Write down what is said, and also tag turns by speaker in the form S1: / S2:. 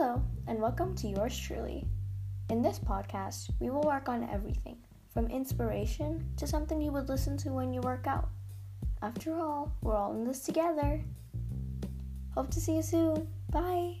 S1: Hello and welcome to yours truly. In this podcast, we will work on everything from inspiration to something you would listen to when you work out. After all, we're all in this together. Hope to see you soon. Bye.